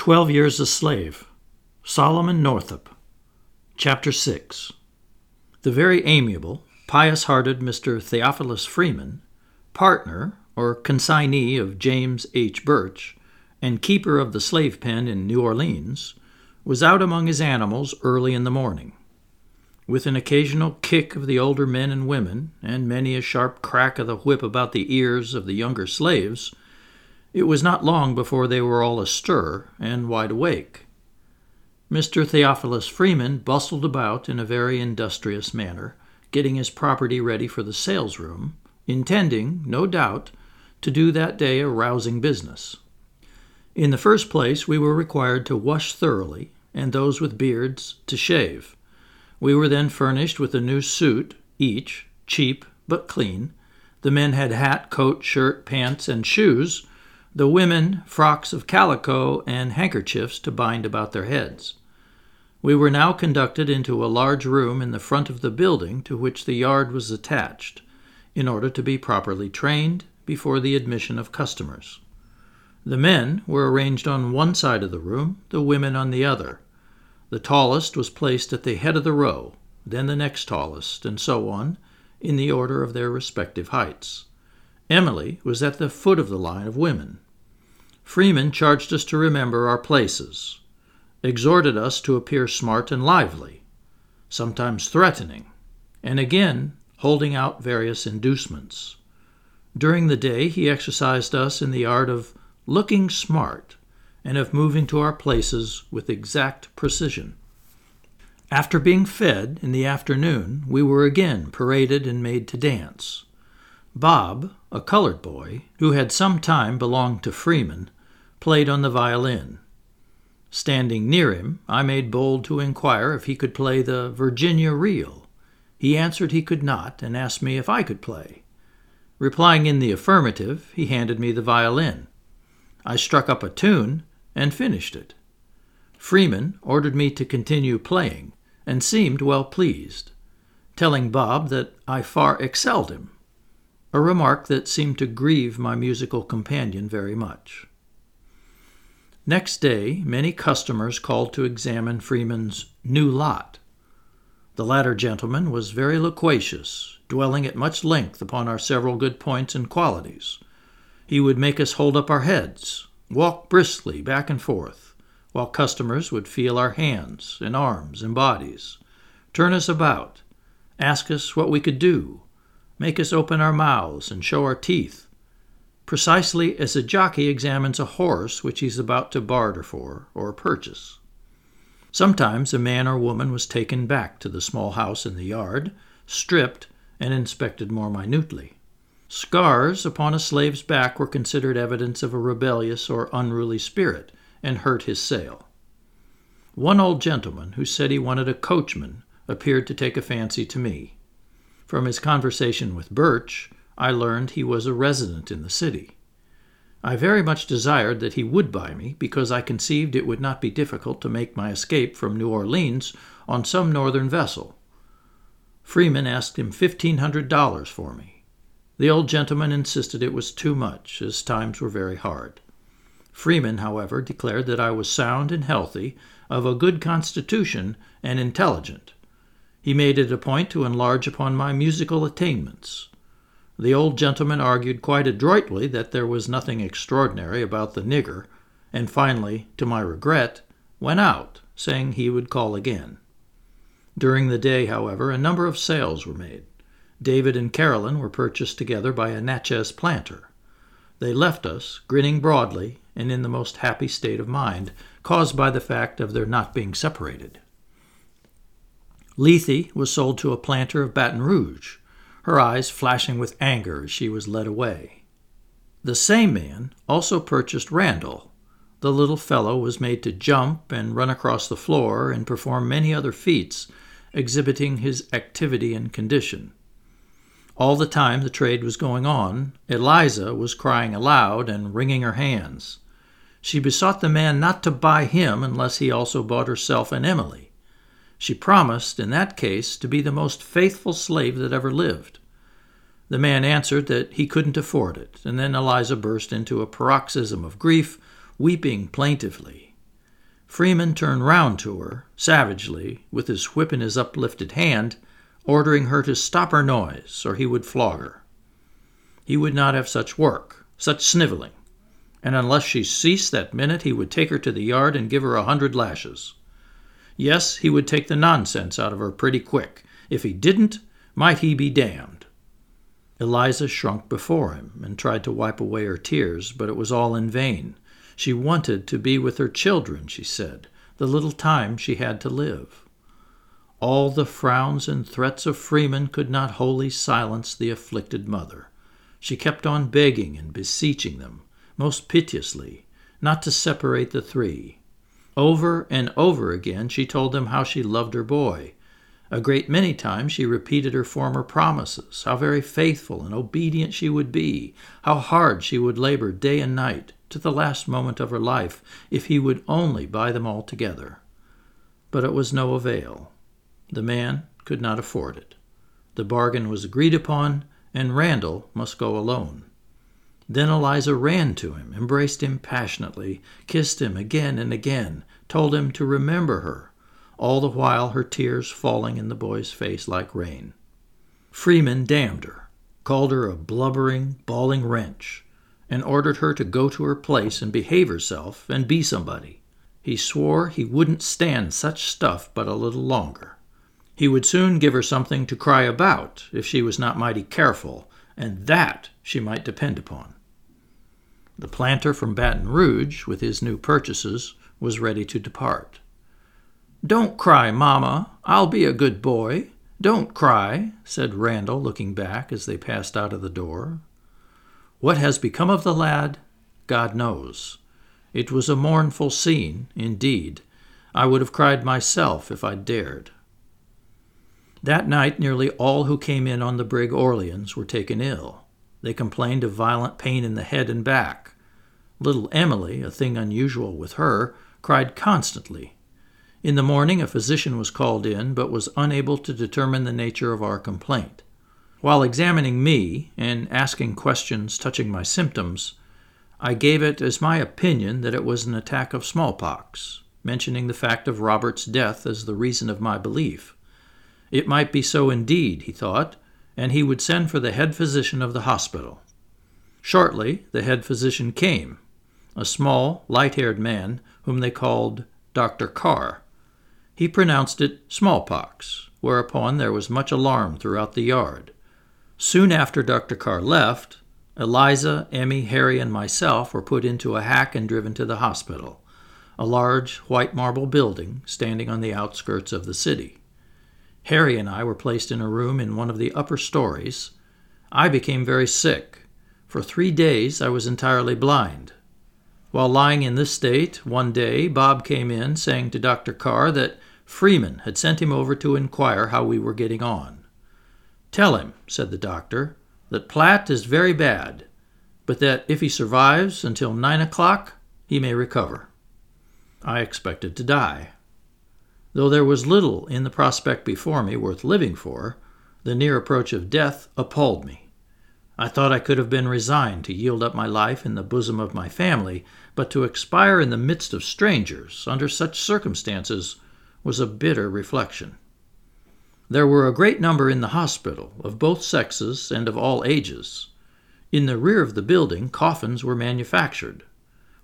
Twelve Years a Slave, Solomon Northup. Chapter 6 The very amiable, pious hearted Mr. Theophilus Freeman, partner or consignee of James H. Birch, and keeper of the slave pen in New Orleans, was out among his animals early in the morning. With an occasional kick of the older men and women, and many a sharp crack of the whip about the ears of the younger slaves, it was not long before they were all astir and wide awake. Mr. Theophilus Freeman bustled about in a very industrious manner, getting his property ready for the sales room, intending, no doubt, to do that day a rousing business. In the first place, we were required to wash thoroughly, and those with beards to shave. We were then furnished with a new suit, each, cheap but clean. The men had hat, coat, shirt, pants, and shoes, the women frocks of calico and handkerchiefs to bind about their heads. We were now conducted into a large room in the front of the building to which the yard was attached, in order to be properly trained before the admission of customers. The men were arranged on one side of the room, the women on the other. The tallest was placed at the head of the row, then the next tallest, and so on, in the order of their respective heights. Emily was at the foot of the line of women. Freeman charged us to remember our places, exhorted us to appear smart and lively, sometimes threatening, and again holding out various inducements. During the day, he exercised us in the art of looking smart and of moving to our places with exact precision. After being fed in the afternoon, we were again paraded and made to dance. Bob, a colored boy, who had some time belonged to Freeman, played on the violin. Standing near him, I made bold to inquire if he could play the Virginia reel. He answered he could not, and asked me if I could play. Replying in the affirmative, he handed me the violin. I struck up a tune and finished it. Freeman ordered me to continue playing, and seemed well pleased, telling Bob that I far excelled him a remark that seemed to grieve my musical companion very much. Next day, many customers called to examine Freeman's new lot. The latter gentleman was very loquacious, dwelling at much length upon our several good points and qualities. He would make us hold up our heads, walk briskly back and forth, while customers would feel our hands and arms and bodies, turn us about, ask us what we could do, make us open our mouths and show our teeth, precisely as a jockey examines a horse which he's about to barter for or purchase. Sometimes a man or woman was taken back to the small house in the yard, stripped, and inspected more minutely. Scars upon a slave's back were considered evidence of a rebellious or unruly spirit, and hurt his sale. One old gentleman who said he wanted a coachman appeared to take a fancy to me. From his conversation with Birch, I learned he was a resident in the city. I very much desired that he would buy me, because I conceived it would not be difficult to make my escape from New Orleans on some northern vessel. Freeman asked him fifteen hundred dollars for me. The old gentleman insisted it was too much, as times were very hard. Freeman, however, declared that I was sound and healthy, of a good constitution, and intelligent. He made it a point to enlarge upon my musical attainments. The old gentleman argued quite adroitly that there was nothing extraordinary about the nigger, and finally, to my regret, went out, saying he would call again. During the day, however, a number of sales were made. David and Caroline were purchased together by a Natchez planter. They left us, grinning broadly and in the most happy state of mind, caused by the fact of their not being separated. Lethe was sold to a planter of Baton Rouge, her eyes flashing with anger as she was led away. The same man also purchased Randall. The little fellow was made to jump and run across the floor and perform many other feats exhibiting his activity and condition. All the time the trade was going on, Eliza was crying aloud and wringing her hands. She besought the man not to buy him unless he also bought herself and Emily. She promised, in that case, to be the most faithful slave that ever lived. The man answered that he couldn't afford it, and then Eliza burst into a paroxysm of grief, weeping plaintively. Freeman turned round to her, savagely, with his whip in his uplifted hand, ordering her to stop her noise, or he would flog her. He would not have such work, such sniveling, and unless she ceased that minute he would take her to the yard and give her a hundred lashes. Yes, he would take the nonsense out of her pretty quick. If he didn't, might he be damned. Eliza shrunk before him and tried to wipe away her tears, but it was all in vain. She wanted to be with her children, she said, the little time she had to live. All the frowns and threats of Freeman could not wholly silence the afflicted mother. She kept on begging and beseeching them, most piteously, not to separate the three. Over and over again she told them how she loved her boy. A great many times she repeated her former promises, how very faithful and obedient she would be, how hard she would labor day and night, to the last moment of her life, if he would only buy them all together. But it was no avail. The man could not afford it. The bargain was agreed upon, and Randall must go alone. Then Eliza ran to him, embraced him passionately, kissed him again and again, told him to remember her, all the while her tears falling in the boy's face like rain. Freeman damned her, called her a blubbering, bawling wretch, and ordered her to go to her place and behave herself and be somebody. He swore he wouldn't stand such stuff but a little longer. He would soon give her something to cry about if she was not mighty careful, and that she might depend upon. The planter from Baton Rouge, with his new purchases, was ready to depart. Don't cry, mamma. I'll be a good boy. Don't cry, said Randall, looking back as they passed out of the door. What has become of the lad, God knows. It was a mournful scene, indeed. I would have cried myself if I'd dared. That night, nearly all who came in on the brig Orleans were taken ill. They complained of violent pain in the head and back. Little Emily, a thing unusual with her, cried constantly. In the morning, a physician was called in, but was unable to determine the nature of our complaint. While examining me and asking questions touching my symptoms, I gave it as my opinion that it was an attack of smallpox, mentioning the fact of Robert's death as the reason of my belief. It might be so indeed, he thought, and he would send for the head physician of the hospital. Shortly, the head physician came, a small, light haired man whom they called Dr. Carr. He pronounced it smallpox, whereupon there was much alarm throughout the yard. Soon after Dr. Carr left, Eliza, Emily, Harry, and myself were put into a hack and driven to the hospital, a large white marble building standing on the outskirts of the city. Harry and I were placed in a room in one of the upper stories. I became very sick. For three days I was entirely blind. While lying in this state, one day Bob came in saying to Dr. Carr that Freeman had sent him over to inquire how we were getting on. Tell him, said the doctor, that Platt is very bad, but that if he survives until nine o'clock, he may recover. I expected to die. Though there was little in the prospect before me worth living for, the near approach of death appalled me. I thought I could have been resigned to yield up my life in the bosom of my family, but to expire in the midst of strangers, under such circumstances, was a bitter reflection. There were a great number in the hospital, of both sexes and of all ages. In the rear of the building, coffins were manufactured.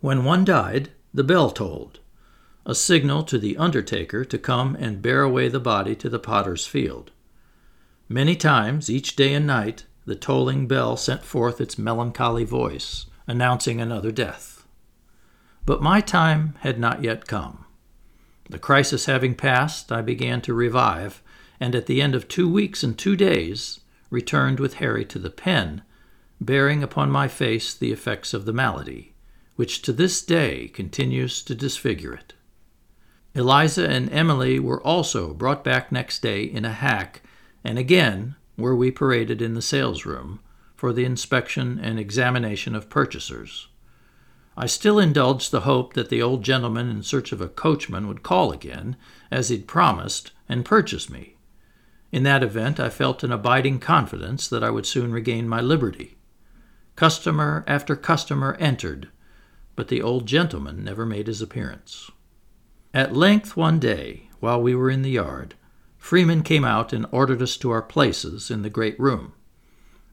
When one died, the bell tolled a signal to the undertaker to come and bear away the body to the potter's field. Many times, each day and night, the tolling bell sent forth its melancholy voice, announcing another death. But my time had not yet come. The crisis having passed, I began to revive, and at the end of two weeks and two days returned with Harry to the pen, bearing upon my face the effects of the malady, which to this day continues to disfigure it. Eliza and Emily were also brought back next day in a hack, and again were we paraded in the sales room for the inspection and examination of purchasers. I still indulged the hope that the old gentleman in search of a coachman would call again, as he'd promised, and purchase me. In that event, I felt an abiding confidence that I would soon regain my liberty. Customer after customer entered, but the old gentleman never made his appearance. At length, one day, while we were in the yard, Freeman came out and ordered us to our places in the great room.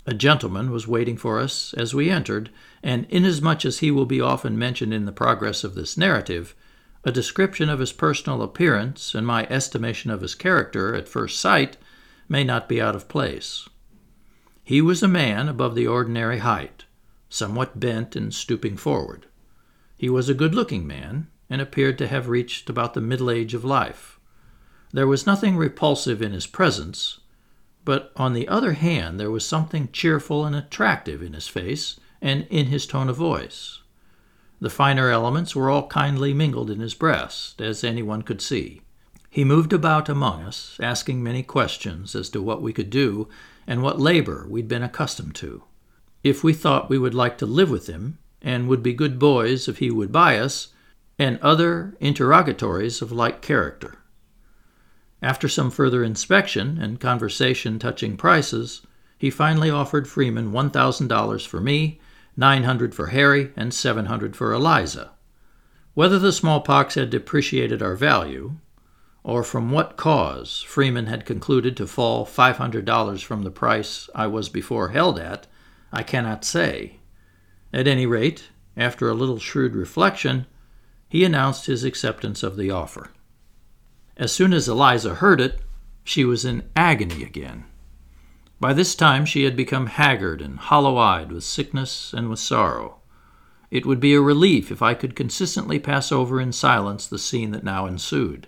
A gentleman was waiting for us as we entered, and inasmuch as he will be often mentioned in the progress of this narrative, a description of his personal appearance and my estimation of his character at first sight may not be out of place. He was a man above the ordinary height, somewhat bent and stooping forward. He was a good looking man, and appeared to have reached about the middle age of life. There was nothing repulsive in his presence, but on the other hand, there was something cheerful and attractive in his face and in his tone of voice. The finer elements were all kindly mingled in his breast, as anyone could see. He moved about among us, asking many questions as to what we could do and what labor we'd been accustomed to. If we thought we would like to live with him, and would be good boys if he would buy us, and other interrogatories of like character. After some further inspection and conversation touching prices, he finally offered Freeman $1,000 for me, 900 for Harry, and 700 for Eliza. Whether the smallpox had depreciated our value, or from what cause Freeman had concluded to fall $500 from the price I was before held at, I cannot say. At any rate, after a little shrewd reflection, he announced his acceptance of the offer. As soon as Eliza heard it, she was in agony again. By this time she had become haggard and hollow eyed with sickness and with sorrow. It would be a relief if I could consistently pass over in silence the scene that now ensued.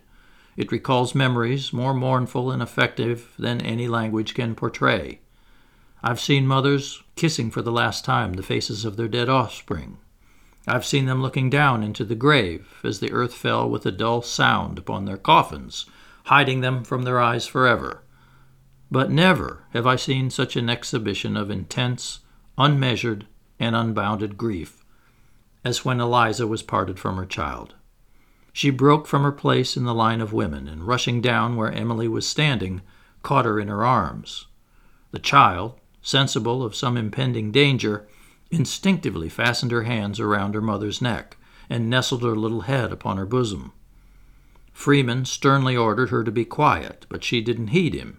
It recalls memories more mournful and effective than any language can portray. I've seen mothers kissing for the last time the faces of their dead offspring. I've seen them looking down into the grave as the earth fell with a dull sound upon their coffins, hiding them from their eyes forever. But never have I seen such an exhibition of intense, unmeasured, and unbounded grief as when Eliza was parted from her child. She broke from her place in the line of women, and rushing down where Emily was standing, caught her in her arms. The child, sensible of some impending danger, instinctively fastened her hands around her mother's neck and nestled her little head upon her bosom. Freeman sternly ordered her to be quiet, but she didn't heed him.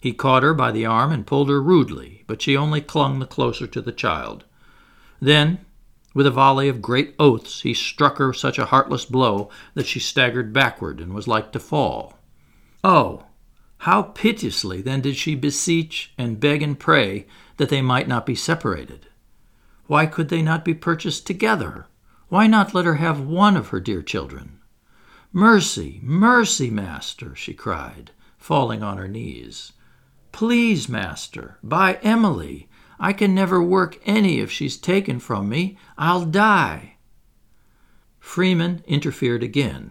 He caught her by the arm and pulled her rudely, but she only clung the closer to the child. Then, with a volley of great oaths, he struck her such a heartless blow that she staggered backward and was like to fall. Oh, how piteously then did she beseech and beg and pray that they might not be separated! Why could they not be purchased together? Why not let her have one of her dear children? Mercy, mercy, master, she cried, falling on her knees. Please, master, buy Emily. I can never work any if she's taken from me. I'll die. Freeman interfered again.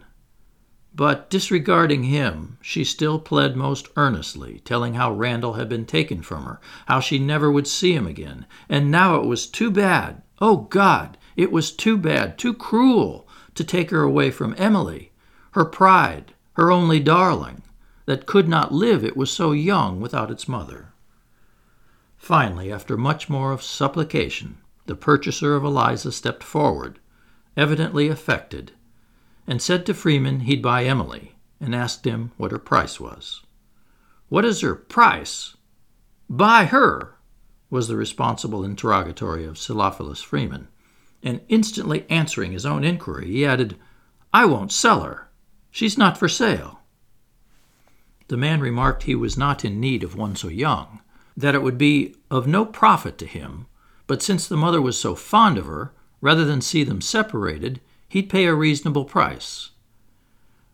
But disregarding him, she still pled most earnestly, telling how Randall had been taken from her, how she never would see him again, and now it was too bad. Oh, God, it was too bad, too cruel to take her away from Emily, her pride, her only darling, that could not live, it was so young, without its mother. Finally, after much more of supplication, the purchaser of Eliza stepped forward, evidently affected and said to Freeman he'd buy Emily, and asked him what her price was. What is her price? Buy her, was the responsible interrogatory of Theophilus Freeman, and instantly answering his own inquiry, he added, I won't sell her. She's not for sale. The man remarked he was not in need of one so young, that it would be of no profit to him, but since the mother was so fond of her, rather than see them separated, he'd pay a reasonable price.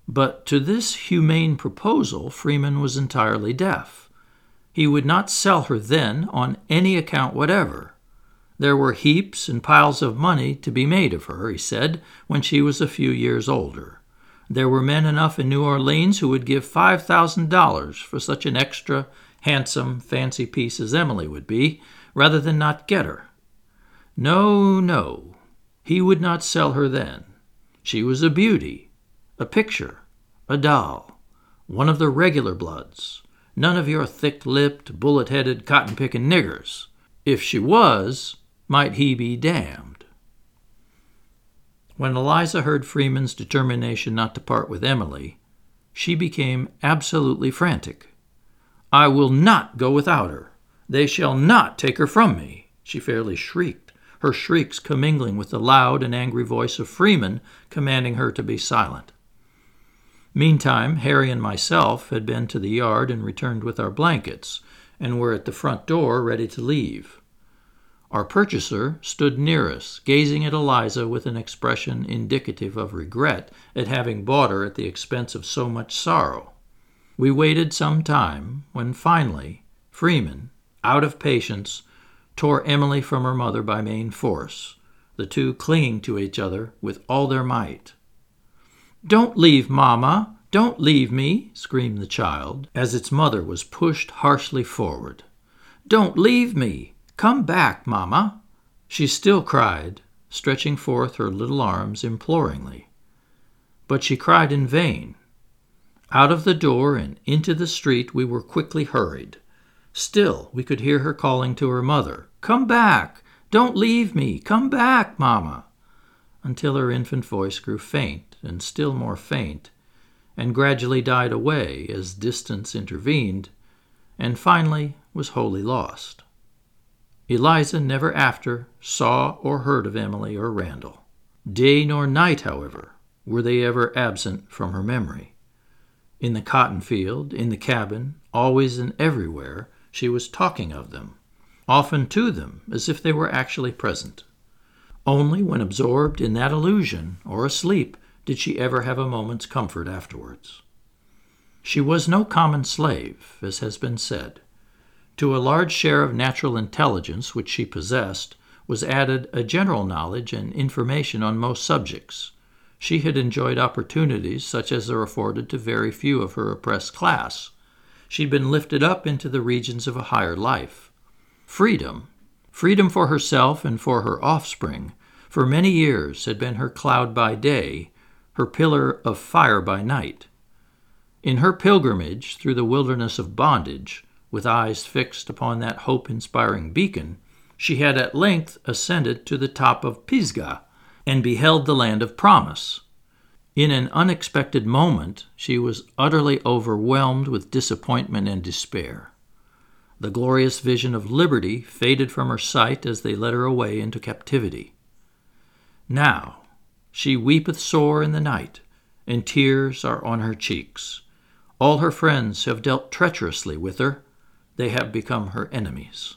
But to this humane proposal, Freeman was entirely deaf. He would not sell her then on any account whatever. There were heaps and piles of money to be made of her, he said, when she was a few years older. There were men enough in New Orleans who would give $5,000 for such an extra, handsome, fancy piece as Emily would be, rather than not get her. No, no, he would not sell her then. She was a beauty, a picture, a doll, one of the regular bloods, none of your thick lipped, bullet headed, cotton picking niggers. If she was, might he be damned. When Eliza heard Freeman's determination not to part with Emily, she became absolutely frantic. I will not go without her. They shall not take her from me, she fairly shrieked, her shrieks commingling with the loud and angry voice of Freeman commanding her to be silent. Meantime, Harry and myself had been to the yard and returned with our blankets, and were at the front door ready to leave. Our purchaser stood near us, gazing at Eliza with an expression indicative of regret at having bought her at the expense of so much sorrow. We waited some time, when finally Freeman, out of patience, tore Emily from her mother by main force, the two clinging to each other with all their might. Don't leave, Mamma! Don't leave me! screamed the child, as its mother was pushed harshly forward. Don't leave me! Come back, Mamma! She still cried, stretching forth her little arms imploringly. But she cried in vain. Out of the door and into the street we were quickly hurried. Still we could hear her calling to her mother, Come back! Don't leave me! Come back, Mamma! until her infant voice grew faint and still more faint, and gradually died away as distance intervened, and finally was wholly lost. Eliza never after saw or heard of Emily or Randall. Day nor night, however, were they ever absent from her memory. In the cotton field, in the cabin, always and everywhere, she was talking of them, often to them as if they were actually present. Only when absorbed in that illusion or asleep did she ever have a moment's comfort afterwards. She was no common slave, as has been said. To a large share of natural intelligence which she possessed was added a general knowledge and information on most subjects. She had enjoyed opportunities such as are afforded to very few of her oppressed class. She'd been lifted up into the regions of a higher life. Freedom, Freedom for herself and for her offspring, for many years had been her cloud by day, her pillar of fire by night. In her pilgrimage through the wilderness of bondage, with eyes fixed upon that hope inspiring beacon, she had at length ascended to the top of Pisgah and beheld the land of promise. In an unexpected moment, she was utterly overwhelmed with disappointment and despair. The glorious vision of liberty faded from her sight as they led her away into captivity. Now she weepeth sore in the night, and tears are on her cheeks. All her friends have dealt treacherously with her, they have become her enemies.